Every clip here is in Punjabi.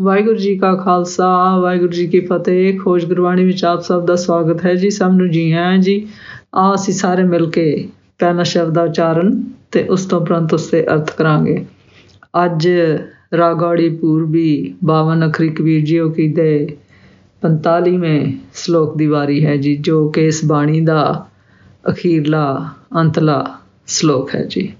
ਵਾਹਿਗੁਰੂ ਜੀ ਕਾ ਖਾਲਸਾ, ਵਾਹਿਗੁਰੂ ਜੀ ਕੀ ਫਤਿਹ, ਖੋਜ ਗੁਰਬਾਣੀ ਵਿੱਚ ਆਪ ਸਭ ਦਾ ਸਵਾਗਤ ਹੈ ਜੀ, ਸਭ ਨੂੰ ਜੀ ਆਇਆਂ ਜੀ। ਆ ਅਸੀਂ ਸਾਰੇ ਮਿਲ ਕੇ ਪਹਿਲਾ ਸ਼ਬਦ ਦਾ ਉਚਾਰਨ ਤੇ ਉਸ ਤੋਂ ਪ੍ਰੰਤ ਉਸ ਦੇ ਅਰਥ ਕਰਾਂਗੇ। ਅੱਜ ਰਾਗਾੜੀ ਪੂਰਬੀ 52 ਅਖਰੀ ਕਬੀਰ ਜੀਓ ਕੀ ਦੇ 45ਵੇਂ ਸ਼ਲੋਕ ਦੀ ਵਾਰੀ ਹੈ ਜੀ, ਜੋ ਕਿ ਇਸ ਬਾਣੀ ਦਾ ਅਖੀਰਲਾ, ਅੰਤਲਾ ਸ਼ਲੋਕ ਹੈ ਜੀ।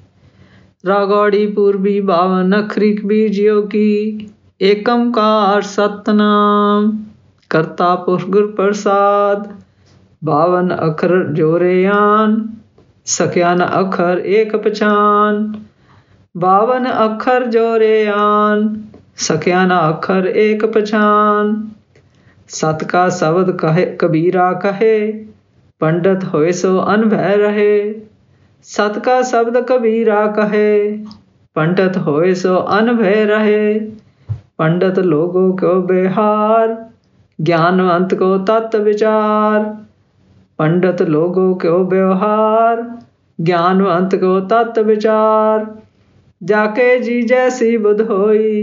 ਰਾਗਾੜੀ ਪੂਰਬੀ 52 ਅਖਰੀ ਕਬੀਰ ਜੀਓ ਕੀ ਏਕੰਕਾਰ ਸਤਨਾਮ, ਕਰਤਾ ਪੁਰਖ ਗੁਰ ਪ੍ਰਸਾਦ 52 ਅਖਰ ਜੋਰੇ ਆਨ ਸਕਿਆ ਨ ਅਖਰ ਏਕ ਪਛਾਨ 52 ਅਖਰ ਜੋਰੇ ਆਨ ਸਕਿਆ ਨ ਅਖਰ ਏਕ ਪਛਾਨ। ਸਤ ਕਾ ਸ਼ਬਦ ਕਹੇ, ਕਬੀਰਾ ਕਹੇ, ਪੰਡਤ ਹੋਏ ਸੋ ਅਨਭੈ ਰਹੇ। ਸਤ ਕਾ ਸ਼ਬਦ ਕਬੀਰਾ ਕਹੇ, ਪੰਡਤ ਹੋਏ ਸੋ ਅਨਭੈ ਰਹੇ। पंडित लोगों को बिहार ज्ञानवंत को तत्व विचार पंडित लोगों को व्यवहार ज्ञानवंत को तत्व विचार जाके जी जैसी बुध होई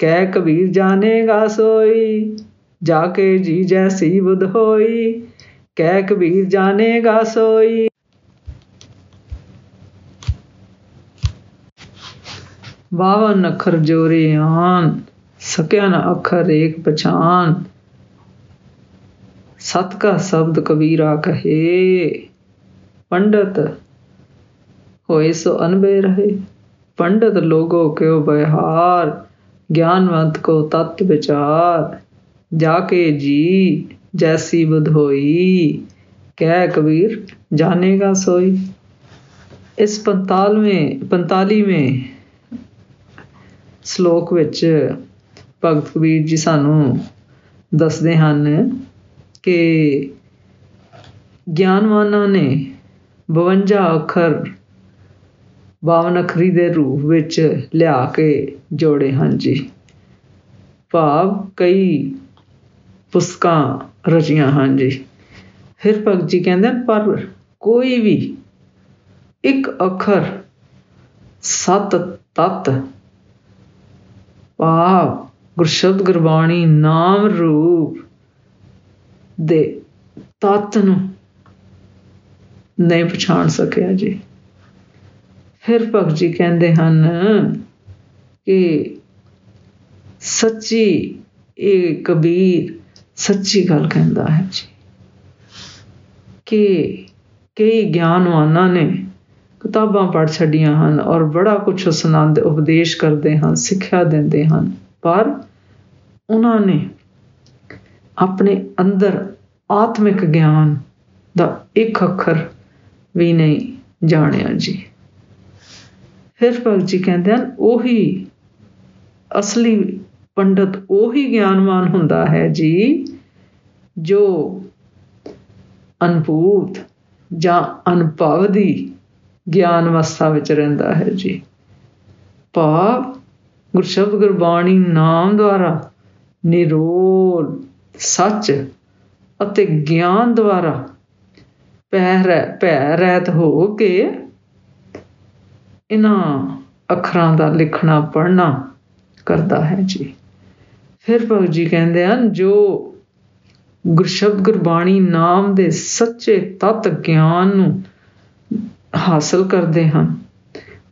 कह कबीर जानेगा सोई जाके जी जैसी बुध होई कह कबीर जानेगा सोई बावन अखर जोरे ਸਕਿਆ ਨਾ ਅੱਖਰ ਰੇਖ ਪਛਾਨ ਸਤ ਕਾ ਸ਼ਬਦ ਕਬੀਰਾ ਕਹੇ। ਪੰਡਤ ਹੋਏ ਸੋ ਅਨਬੇ ਰਹੇ। ਪੰਡਤ ਲੋਗੋ ਕਿਉ ਬਿਹਾਰ। ਗਿਆਨਵੰਤ ਕੋ ਤਤ ਵਿਚਾਰ। ਜਾ ਕੇ ਜੀ, ਜੈਸੀ ਬੁਧ ਹੋਈ। ਕਹਿ ਕਬੀਰ ਜਾਣੇਗਾ ਸੋਈ। ਇਸ 45ਵੇਂ 45ਵੇਂ ਸ਼ਲੋਕ ਵਿੱਚ ਭਗਤ ਕਬੀਰ ਜੀ ਸਾਨੂੰ ਦੱਸਦੇ ਹਨ ਕਿ ਗਿਆਨਵਾਨਾਂ ਨੇ 52 ਅੱਖਰ 52 ਅੱਖਰੀ ਦੇ ਰੂਪ ਵਿੱਚ ਲਿਆ ਕੇ ਜੋੜੇ ਹਨ ਜੀ। ਭਾਵ ਕਈ ਪੁਸਤਕਾਂ ਰਚੀਆਂ ਹਨ ਜੀ। ਫਿਰ ਭਗਤ ਜੀ ਕਹਿੰਦੇ ਪਰ ਕੋਈ ਵੀ ਇੱਕ ਅੱਖਰ ਸਤ ਤਤ ਭਾਵ ਗੁਰਸ਼ਬਦ ਗੁਰਬਾਣੀ ਨਾਮ ਰੂਪ ਦੇ ਤਤ ਨੂੰ ਨਹੀਂ ਪਛਾਣ ਸਕਿਆ ਜੀ। ਫਿਰ ਭਗਤ ਜੀ ਕਹਿੰਦੇ ਹਨ ਕਿ ਸੱਚੀ ਇਹ ਕਬੀਰ ਸੱਚੀ ਗੱਲ ਕਹਿੰਦਾ ਹੈ ਜੀ। ਕਿ ਕਈ ਗਿਆਨਵਾਨਾਂ ਨੇ ਕਿਤਾਬਾਂ ਪੜ੍ਹ ਛੱਡੀਆਂ ਹਨ ਔਰ ਬੜਾ ਕੁਝ ਸੁਣਾਉਂਦੇ ਉਪਦੇਸ਼ ਕਰਦੇ ਹਨ, ਸਿੱਖਿਆ ਦਿੰਦੇ ਹਨ। ਪਰ ਉਹਨਾਂ ਨੇ ਆਪਣੇ ਅੰਦਰ ਆਤਮਿਕ ਗਿਆਨ ਦਾ ਇੱਕ ਅੱਖਰ ਵੀ ਨਹੀਂ ਜਾਣਿਆ ਜੀ। ਫਿਰ ਭਗਤ ਜੀ ਕਹਿੰਦੇ ਹਨ, ਉਹੀ ਅਸਲੀ ਪੰਡਤ ਉਹੀ ਗਿਆਨਵਾਨ ਹੁੰਦਾ ਹੈ ਜੀ, ਜੋ ਅਨਭੂਤ ਜਾਂ ਅਨੁਭਵ ਦੀ ਗਿਆਨ ਅਵਸਥਾ ਵਿੱਚ ਰਹਿੰਦਾ ਹੈ ਜੀ। ਭਾਵ ਗੁਰਸ਼ਬਦ ਗੁਰਬਾਣੀ ਨਾਮ ਦੁਆਰਾ ਨਿਰੋਲ, ਸੱਚ ਅਤੇ ਗਿਆਨ ਦੁਆਰਾ ਪਹਿ ਭੈ ਰਹਿਤ ਹੋ ਕੇ ਇਹਨਾਂ ਅੱਖਰਾਂ ਦਾ ਲਿਖਣਾ, ਪੜ੍ਹਨਾ ਕਰਦਾ ਹੈ ਜੀ। ਫਿਰ ਭਗਤ ਜੀ ਕਹਿੰਦੇ ਹਨ, ਜੋ ਗੁਰਸ਼ਬਦ ਗੁਰਬਾਣੀ ਨਾਮ ਦੇ ਸੱਚੇ ਤਤ ਗਿਆਨ ਨੂੰ ਹਾਸਲ ਕਰਦੇ ਹਨ,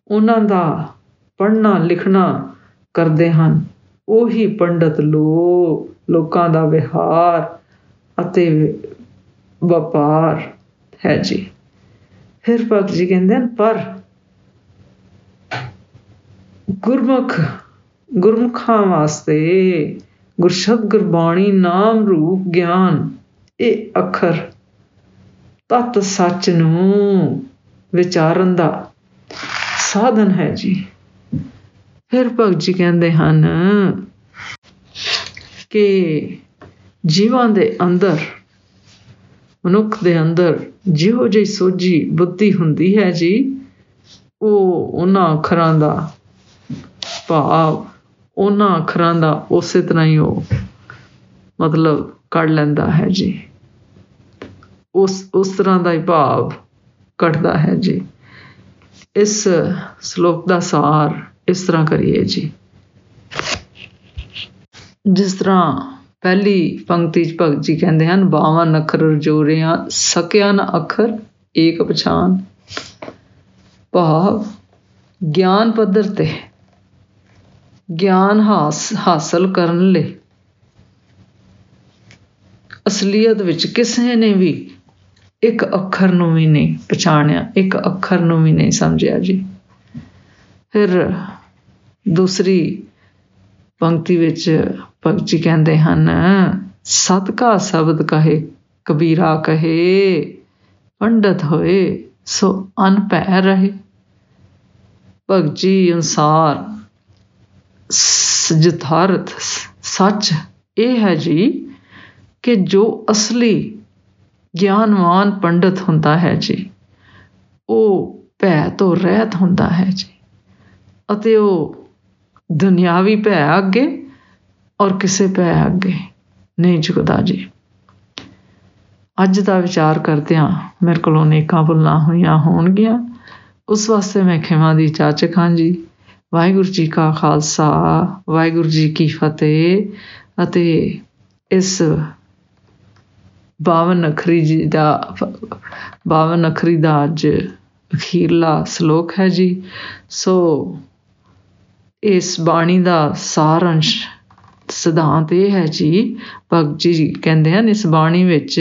ਉਹਨਾਂ ਦਾ ਪੜ੍ਹਨਾ, ਲਿਖਣਾ ਕਰਦੇ ਹਨ। ਉਹੀ ਪੰਡਤ ਲੋ, ਲੋਕਾਂ ਦਾ ਵਿਹਾਰ ਅਤੇ ਵਪਾਰ ਹੈ ਜੀ। ਫਿਰ ਭਗਤ ਜੀ ਕਹਿੰਦੇ ਹਨ, ਪਰ ਗੁਰਮੁਖ, ਗੁਰਮੁਖਾਂ ਵਾਸਤੇ ਗੁਰਸ਼ਬਦ ਗੁਰਬਾਣੀ ਨਾਮ ਰੂਪ ਗਿਆਨ ਇਹ ਅੱਖਰ ਤਤ ਸੱਚ ਨੂੰ ਵਿਚਾਰਨ ਦਾ ਸਾਧਨ ਹੈ ਜੀ। ਫਿਰ ਭਗਤ ਜੀ ਕਹਿੰਦੇ ਹਨ ਕਿ ਜੀਵਾਂ ਦੇ ਅੰਦਰ, ਮਨੁੱਖ ਦੇ ਅੰਦਰ ਜਿਹੋ ਜਿਹੀ ਸੋਝੀ ਬੁੱਧੀ ਹੁੰਦੀ ਹੈ ਜੀ, ਉਹ ਉਹਨਾਂ ਅੱਖਰਾਂ ਦਾ ਭਾਵ, ਉਹਨਾਂ ਅੱਖਰਾਂ ਦਾ ਉਸੇ ਤਰ੍ਹਾਂ ਹੀ ਉਹ ਮਤਲਬ ਕੱਢ ਲੈਂਦਾ ਹੈ ਜੀ। ਉਸ ਉਸ ਤਰ੍ਹਾਂ ਦਾ ਹੀ ਭਾਵ ਕੱਢਦਾ ਹੈ ਜੀ। ਇਸ ਸ਼ਲੋਕ ਦਾ ਸਾਰ ਇਸ ਤਰ੍ਹਾਂ ਕਰੀਏ ਜੀ। ਜਿਸ ਤਰ੍ਹਾਂ ਪਹਿਲੀ ਪੰਕਤੀ ਚ ਭਗਤ ਜੀ ਕਹਿੰਦੇ ਹਨ 52 ਅੱਖਰ ਜੋਰਿਆਂ ਸਕਿਆ ਨ ਅੱਖਰ, ਏਕ ਪਛਾਨ। ਭਾਵ ਗਿਆਨ ਪੱਧਰ ਤੇ ਗਿਆਨ ਹਾਸ, ਹਾਸਲ ਕਰਨ ਲਈ। ਅਸਲੀਅਤ ਵਿੱਚ ਕਿਸੇ ਨੇ ਵੀ ਇੱਕ ਅੱਖਰ ਨੂੰ ਵੀ ਨਹੀਂ ਪਛਾਣਿਆ, ਇੱਕ ਅੱਖਰ ਨੂੰ ਵੀ ਨਹੀਂ ਸਮਝਿਆ ਜੀ। ਫਿਰ ਦੂਸਰੀ ਪੰਕਤੀ ਵਿੱਚ ਭਗਤ ਜੀ ਕਹਿੰਦੇ ਹਨ, ਸਤਕਾ ਸ਼ਬਦ ਕਹੇ, ਕਬੀਰਾ ਕਹੇ, ਪੰਡਤ ਹੋਏ, ਸੋ ਅਨਪੈ ਰਹੇ। ਭਗਤ ਜੀ ਅਨਸਾਰ ਜਥਾਰਥ ਸੱਚ ਇਹ ਹੈ ਜੀ ਕਿ ਜੋ ਅਸਲੀ ਗਿਆਨਵਾਨ ਪੰਡਤ ਹੁੰਦਾ ਹੈ ਜੀ, ਉਹ ਭੈ ਤੋਂ ਰਹਿਤ ਹੁੰਦਾ ਹੈ ਜੀ, ਅਤੇ ਉਹ ਦੁਨਿਆਵੀ ਭੈ ਅੱਗੇ ਔਰ ਕਿਸੇ ਭੈ ਅੱਗੇ ਨਹੀਂ ਝੁਕਦਾ ਜੀ। ਅੱਜ ਦਾ ਵਿਚਾਰ ਕਰਦਿਆਂ ਮੇਰੇ ਕੋਲੋਂ ਨੇਕਾਂ ਭੁੱਲਾਂ ਹੋਈਆਂ ਹੋਣਗੀਆਂ। ਉਸ ਵਾਸਤੇ ਮੈਂ ਖਿਮਾ ਦੀ ਚਾਚਕ ਹਾਂ ਜੀ। ਵਾਹਿਗੁਰੂ ਜੀ ਕਾ ਖਾਲਸਾ, ਵਾਹਿਗੁਰੂ ਜੀ ਕੀ ਫਤਿਹ ਅਤੇ ਇਸ 52 ਅਖਰੀ ਜੀ ਦਾ 52 ਅਖਰੀ ਦਾ ਅੱਜ ਅਖੀਰਲਾ ਸ਼ਲੋਕ ਹੈ ਜੀ। ਸੋ ਇਸ ਬਾਣੀ ਦਾ ਸਾਰੰਸ਼ ਸਿਧਾਂਤ ਇਹ ਹੈ ਜੀ, ਭਗਤ ਜੀ ਕਹਿੰਦੇ ਹਨ, ਇਸ ਬਾਣੀ ਵਿੱਚ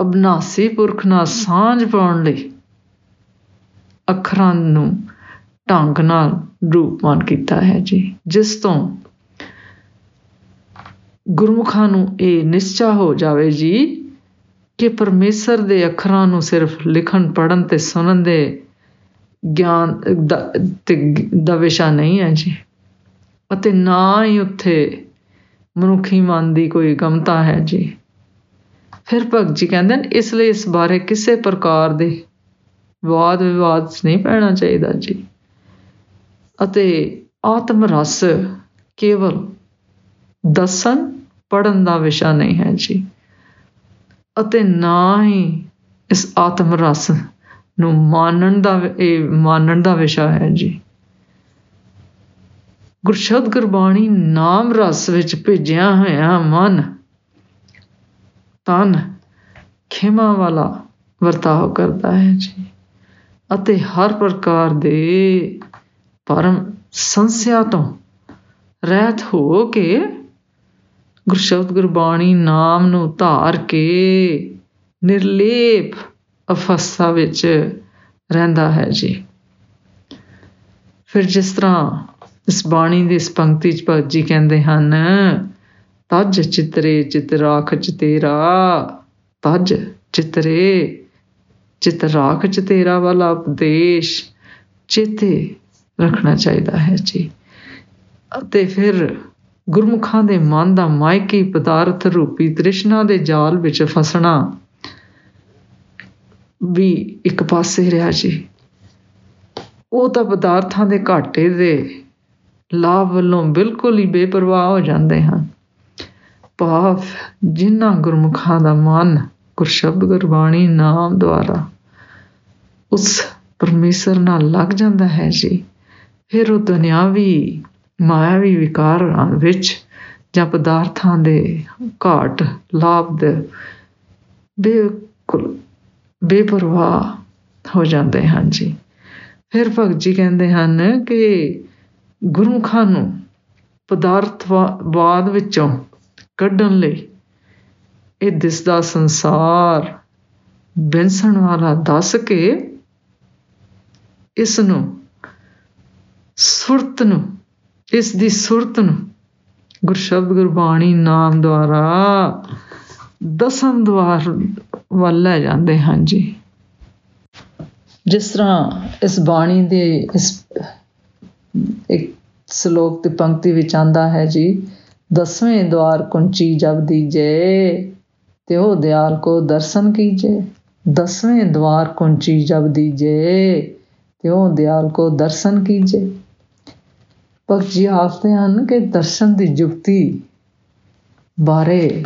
ਅਬਨਾਸੀ ਪੁਰਖ ਨਾਲ ਸਾਂਝ ਪਾਉਣ ਲਈ ਅੱਖਰਾਂ ਨੂੰ ਢੰਗ ਨਾਲ ਰੂਪਮਾਨ ਕੀਤਾ ਹੈ ਜੀ, ਜਿਸ ਤੋਂ ਗੁਰਮੁਖਾਂ ਨੂੰ ਇਹ ਨਿਸ਼ਚਾ ਹੋ ਜਾਵੇ ਜੀ ਕਿ ਪਰਮੇਸ਼ਰ ਦੇ ਅੱਖਰਾਂ ਨੂੰ ਸਿਰਫ ਲਿਖਣ ਪੜਨ ਤੇ ਸੁਣਨ ਦੇ ਗਿਆਨ, ਦਾ ਵਿਸ਼ਾ ਨਹੀਂ ਹੈ ਜੀ। ਅਤੇ ਨਾ ਹੀ ਉੱਥੇ ਮਨੁੱਖੀ ਮਨ ਦੀ ਕੋਈ ਗਮਤਾ ਹੈ ਜੀ। ਫਿਰ ਭਗਤ ਜੀ ਕਹਿੰਦੇ ਨੇ ਇਸ ਲਈ ਇਸ ਬਾਰੇ ਕਿਸੇ ਪ੍ਰਕਾਰ ਦੇ ਵਾਦ ਵਿਵਾਦ ਨਹੀਂ ਪੈਣਾ ਚਾਹੀਦਾ ਜੀ। ਅਤੇ ਆਤਮ ਰਸ ਕੇਵਲ ਦਸਨ ਪੜਨ ਦਾ ਵਿਸ਼ਾ ਨਹੀਂ ਹੈ ਜੀ। ਅਤੇ ਨਾ ਹੀ ਇਸ ਆਤਮ ਰਸ ਨੂੰ ਮਾਨਣ ਦਾ ਇਹ ਮਾਨਣ ਦਾ ਵਿਸ਼ਾ ਹੈ ਜੀ। ਗੁਰਸ਼ਬਦ ਗੁਰਬਾਣੀ ਨਾਮ ਰਸ ਵਿੱਚ ਭੇਜਿਆ ਹੋਇਆ ਮਨ, ਤਨ ਖਿਮਾ ਵਾਲਾ ਵਰਤਾਓ ਕਰਦਾ ਹੈ ਜੀ। ਅਤੇ ਹਰ ਪ੍ਰਕਾਰ ਦੇ ਪਰਮ ਸੰਸਿਆ ਤੋਂ ਰਹਿਤ ਹੋ ਕੇ ਗੁਰਸ਼ਬਦ ਗੁਰਬਾਣੀ ਨਾਮ ਨੂੰ ਧਾਰ ਕੇ ਨਿਰਲੇਪ ਅਵਸਥਾ ਵਿੱਚ ਰਹਿੰਦਾ ਹੈ ਜੀ। ਫਿਰ ਜਿਸ ਤਰ੍ਹਾਂ ਇਸ ਬਾਣੀ ਦੀ ਇਸ ਪੰਕਤੀ ਚ ਭਗਤ ਜੀ ਕਹਿੰਦੇ ਹਨ, ਤਜ ਚਿਤਰੇ ਚਿਤਰਾਖ ਚ ਤੇਰਾ, ਤਜ ਚਿਤਰੇ ਚਿਤਰਾਖ ਚ ਤੇਰਾ ਵਾਲਾ ਉਪਦੇਸ਼ ਚੇਤੇ ਰੱਖਣਾ ਚਾਹੀਦਾ ਹੈ ਜੀ। ਅਤੇ ਫਿਰ ਗੁਰਮੁਖਾਂ ਦੇ ਮਨ ਦਾ ਮਾਇਕੀ ਪਦਾਰਥ ਰੂਪੀ ਤ੍ਰਿਸ਼ਨਾ ਦੇ ਜਾਲ ਵਿੱਚ ਫਸਣਾ ਵੀ ਇੱਕ ਪਾਸੇ ਰਿਹਾ ਜੀ। ਉਹ ਤਾਂ ਪਦਾਰਥਾਂ ਦੇ ਘਾਟੇ ਦੇ ਲਾਭ ਵੱਲੋਂ ਬਿਲਕੁਲ ਹੀ ਬੇਪਰਵਾਹ ਹੋ ਜਾਂਦੇ ਹਨ। ਭਾਵ ਜਿਨ੍ਹਾਂ ਗੁਰਮੁਖਾਂ ਦਾ ਮਨ ਗੁਰਸ਼ਬਦ ਗੁਰਬਾਣੀ ਨਾਮ ਦੁਆਰਾ ਉਸ ਪਰਮੇਸ਼ਰ ਨਾਲ ਲੱਗ ਜਾਂਦਾ ਹੈ ਜੀ, ਫਿਰ ਉਹ ਦੁਨਿਆਵੀ ਮਾਇਆਵੀ ਵਿਕਾਰਾਂ ਵਿੱਚ ਜਾਂ ਪਦਾਰਥਾਂ ਦੇ ਘਾਟ, ਲਾਭ ਦੇ ਬਿਲਕੁਲ ਬੇਪਰਵਾਹ ਹੋ ਜਾਂਦੇ ਹਨ ਜੀ। ਫਿਰ ਭਗਤ ਜੀ ਕਹਿੰਦੇ ਹਨ ਕਿ ਗੁਰਮੁਖਾਂ ਨੂੰ ਪਦਾਰਥਵਾਦ ਵਿੱਚੋਂ ਕੱਢਣ ਲਈ ਇਹ ਦਿਸਦਾ ਸੰਸਾਰ ਬੈਂਸਣ ਵਾਲਾ ਦੱਸ ਕੇ ਇਸ ਨੂੰ ਸੁਰਤ ਨੂੰ, ਇਸ ਦੀ ਸੁਰਤ ਨੂੰ ਗੁਰਸ਼ਬਦ ਗੁਰਬਾਣੀ ਨਾਮ ਦੁਆਰਾ ਦਸਮ ਦਵਾਰ ਵੱਲ ਲੈ ਜਾਂਦੇ ਹਨ ਜੀ। ਜਿਸ ਤਰ੍ਹਾਂ ਇਸ ਬਾਣੀ ਦੇ ਇਸ, ਇੱਕ ਸ਼ਲੋਕ ਤੇ ਪੰਕਤੀ ਵਿੱਚ ਆਂਦਾ ਹੈ ਜੀ, ਦਸਵੇਂ ਦਵਾਰ ਕੁੰਚੀ ਜਬ ਦੀਜੇ ਤੇ ਉਹ ਦਿਆਲ ਕੋ ਦਰਸ਼ਨ ਕੀਜੇ। ਦਸਵੇਂ ਦਵਾਰ ਕੁੰਚੀ ਜਬ ਦੀਜੇ ਤੇ ਉਹ ਦਿਆਲ ਕੋ ਦਰਸ਼ਨ ਕੀਜੇ। ਭਗਤ ਜੀ ਆਖਦੇ ਹਨ ਕਿ ਦਰਸ਼ਨ ਦੀ ਜੁਗਤੀ ਬਾਰੇ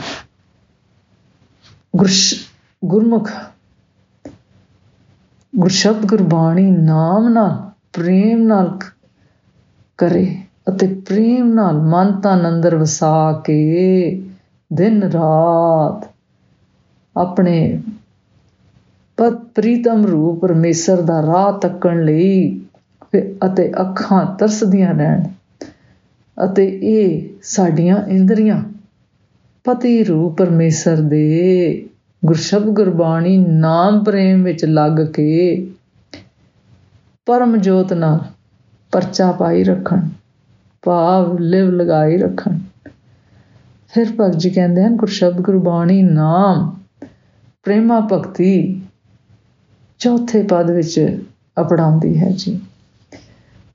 ਗੁਰਮੁਖ, ਗੁਰਸ਼ਬਦ ਗੁਰਬਾਣੀ ਨਾਮ ਨਾਲ, ਪ੍ਰੇਮ ਨਾਲ ਕਰੇ ਅਤੇ ਪ੍ਰੇਮ ਨਾਲ ਮਨ ਤਨ ਅੰਦਰ ਵਸਾ ਕੇ ਦਿਨ ਰਾਤ ਆਪਣੇ ਪਤ ਪ੍ਰੀਤਮ ਰੂਪ ਪਰਮੇਸ਼ਰ ਦਾ ਰਾਹ ਤੱਕਣ ਲਈ ਅਤੇ ਅੱਖਾਂ ਤਰਸਦੀਆਂ ਰਹਿਣ ਅਤੇ ਇਹ ਸਾਡੀਆਂ ਇੰਦਰੀਆਂ ਪਤੀ ਰੂਪ ਪਰਮੇਸ਼ਰ ਦੇ ਗੁਰਸ਼ਬਦ ਗੁਰਬਾਣੀ ਨਾਮ ਪ੍ਰੇਮ ਵਿੱਚ ਲੱਗ ਕੇ ਪਰਮ ਜੋਤ ਨਾਲ ਪਰਚਾ ਪਾਈ ਰੱਖਣ, ਭਾਵ ਲਿਵ ਲਗਾਈ ਰੱਖਣ। ਫਿਰ ਭਗਤ ਜੀ ਕਹਿੰਦੇ ਹਨ, ਗੁਰਸ਼ਬਦ ਗੁਰਬਾਣੀ ਨਾਮ ਪ੍ਰੇਮਾ ਭਗਤੀ ਚੌਥੇ ਪਦ ਵਿੱਚ ਅਪਣਾਉਂਦੀ ਹੈ ਜੀ।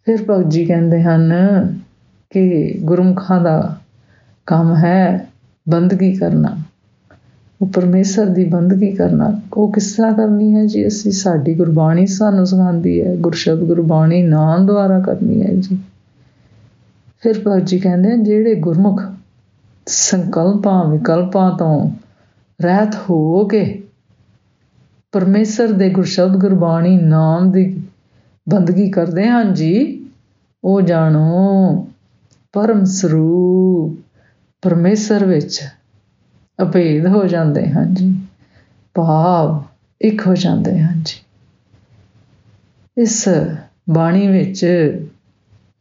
ਫਿਰ ਭਗਤ ਜੀ ਕਹਿੰਦੇ ਹਨ ਕਿ ਗੁਰਮੁਖਾਂ ਦਾ ਕੰਮ ਹੈ ਬੰਦਗੀ ਕਰਨਾ, ਉਹ ਪਰਮੇਸ਼ਰ ਦੀ ਬੰਦਗੀ ਕਰਨਾ, ਉਹ ਕਿਸ ਤਰ੍ਹਾਂ ਕਰਨੀ ਹੈ ਜੀ? ਅਸੀਂ ਸਾਡੀ ਗੁਰਬਾਣੀ ਸਾਨੂੰ ਸਿਖਾਉਂਦੀ ਹੈ, ਗੁਰਸ਼ਬਦ ਗੁਰਬਾਣੀ ਨਾਮ ਦੁਆਰਾ ਕਰਨੀ ਹੈ ਜੀ। ਫਿਰ ਭਗਤ ਜੀ ਕਹਿੰਦੇ ਜਿਹੜੇ ਗੁਰਮੁਖ ਸੰਕਲਪਾਂ ਵਿਕਲਪਾਂ ਤੋਂ ਰਹਿਤ ਹੋ ਕੇ ਪਰਮੇਸ਼ਰ ਦੇ ਗੁਰਸ਼ਬਦ ਗੁਰਬਾਣੀ ਨਾਮ ਦੀ ਬੰਦਗੀ ਕਰਦੇ ਹਨ ਜੀ, ਉਹ ਜਾਣੋ, ਪਰਮ ਸਰੂਪ। ਪਰਮੇਸ਼ਰ ਵਿੱਚ ਅਭੇਦ ਹੋ ਜਾਂਦੇ ਹਨ ਜੀ, ਭਾਵ ਇੱਕ ਹੋ ਜਾਂਦੇ ਹਨ ਜੀ। ਇਸ ਬਾਣੀ ਵਿੱਚ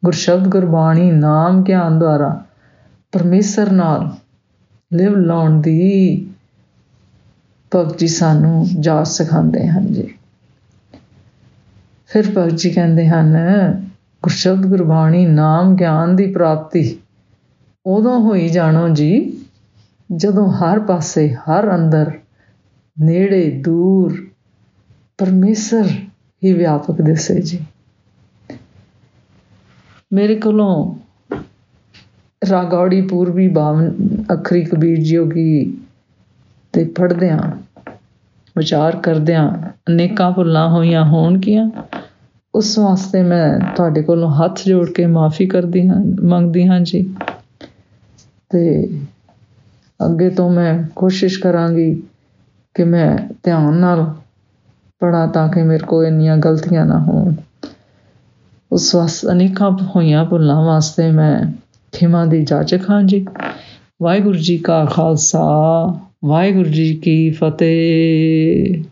ਗੁਰਸ਼ਬਦ ਗੁਰਬਾਣੀ ਨਾਮ ਗਿਆਨ ਦੁਆਰਾ ਪਰਮੇਸ਼ਰ ਨਾਲ ਲਿਵ ਲਾਉਣ ਦੀ ਭਗਤ ਜੀ ਸਾਨੂੰ ਜਾਚ ਸਿਖਾਉਂਦੇ ਹਨ ਜੀ। ਫਿਰ ਭਗਤ ਜੀ ਕਹਿੰਦੇ ਹਨ, ਗੁਰਸ਼ਬਦ ਗੁਰਬਾਣੀ ਨਾਮ ਗਿਆਨ ਦੀ ਪ੍ਰਾਪਤੀ ਉਦੋਂ ਹੋਈ ਜਾਣੋ ਜੀ, ਜਦੋਂ ਹਰ ਪਾਸੇ, ਹਰ ਅੰਦਰ, ਨੇੜੇ, ਦੂਰ ਪਰਮੇਸ਼ਰ ਹੀ ਵਿਆਪਕ ਦਿਸੇ ਜੀ। ਮੇਰੇ ਕੋਲੋਂ ਰਾਗੌੜੀ ਪੂਰਬੀ ਬਾਵਨ ਅਖਰੀ ਕਬੀਰ ਜੀਓਗੀ ਤੇ ਪੜਦਿਆਂ ਵਿਚਾਰ ਕਰਦਿਆਂ ਅਨੇਕਾਂ ਭੁੱਲਾਂ ਹੋਈਆਂ ਹੋਣਗੀਆਂ, ਉਸ ਵਾਸਤੇ ਮੈਂ ਤੁਹਾਡੇ ਕੋਲੋਂ ਹੱਥ ਜੋੜ ਕੇ ਮਾਫੀ ਕਰਦੀ ਹਾਂ, ਮੰਗਦੀ ਹਾਂ ਜੀ। ਤੇ ਅੱਗੇ ਤੋਂ ਮੈਂ ਕੋਸ਼ਿਸ਼ ਕਰਾਂਗੀ ਕਿ ਮੈਂ ਧਿਆਨ ਨਾਲ ਪੜਾ ਤਾਂ ਕਿ ਮੇਰੇ ਕੋਲ ਇੰਨੀਆਂ ਗਲਤੀਆਂ ਨਾ ਹੋਣ। ਉਸ ਵਾਸਤੇ ਅਨੇਕਾਂ ਹੋਈਆਂ ਭੁੱਲਾਂ ਵਾਸਤੇ ਮੈਂ ਖਿਮਾ ਦੀ ਜਾਚਕ ਹਾਂ ਜੀ। ਵਾਹਿਗੁਰੂ ਜੀ ਕਾ ਖਾਲਸਾ, ਵਾਹਿਗੁਰੂ ਜੀ ਕੀ ਫਤਿਹ।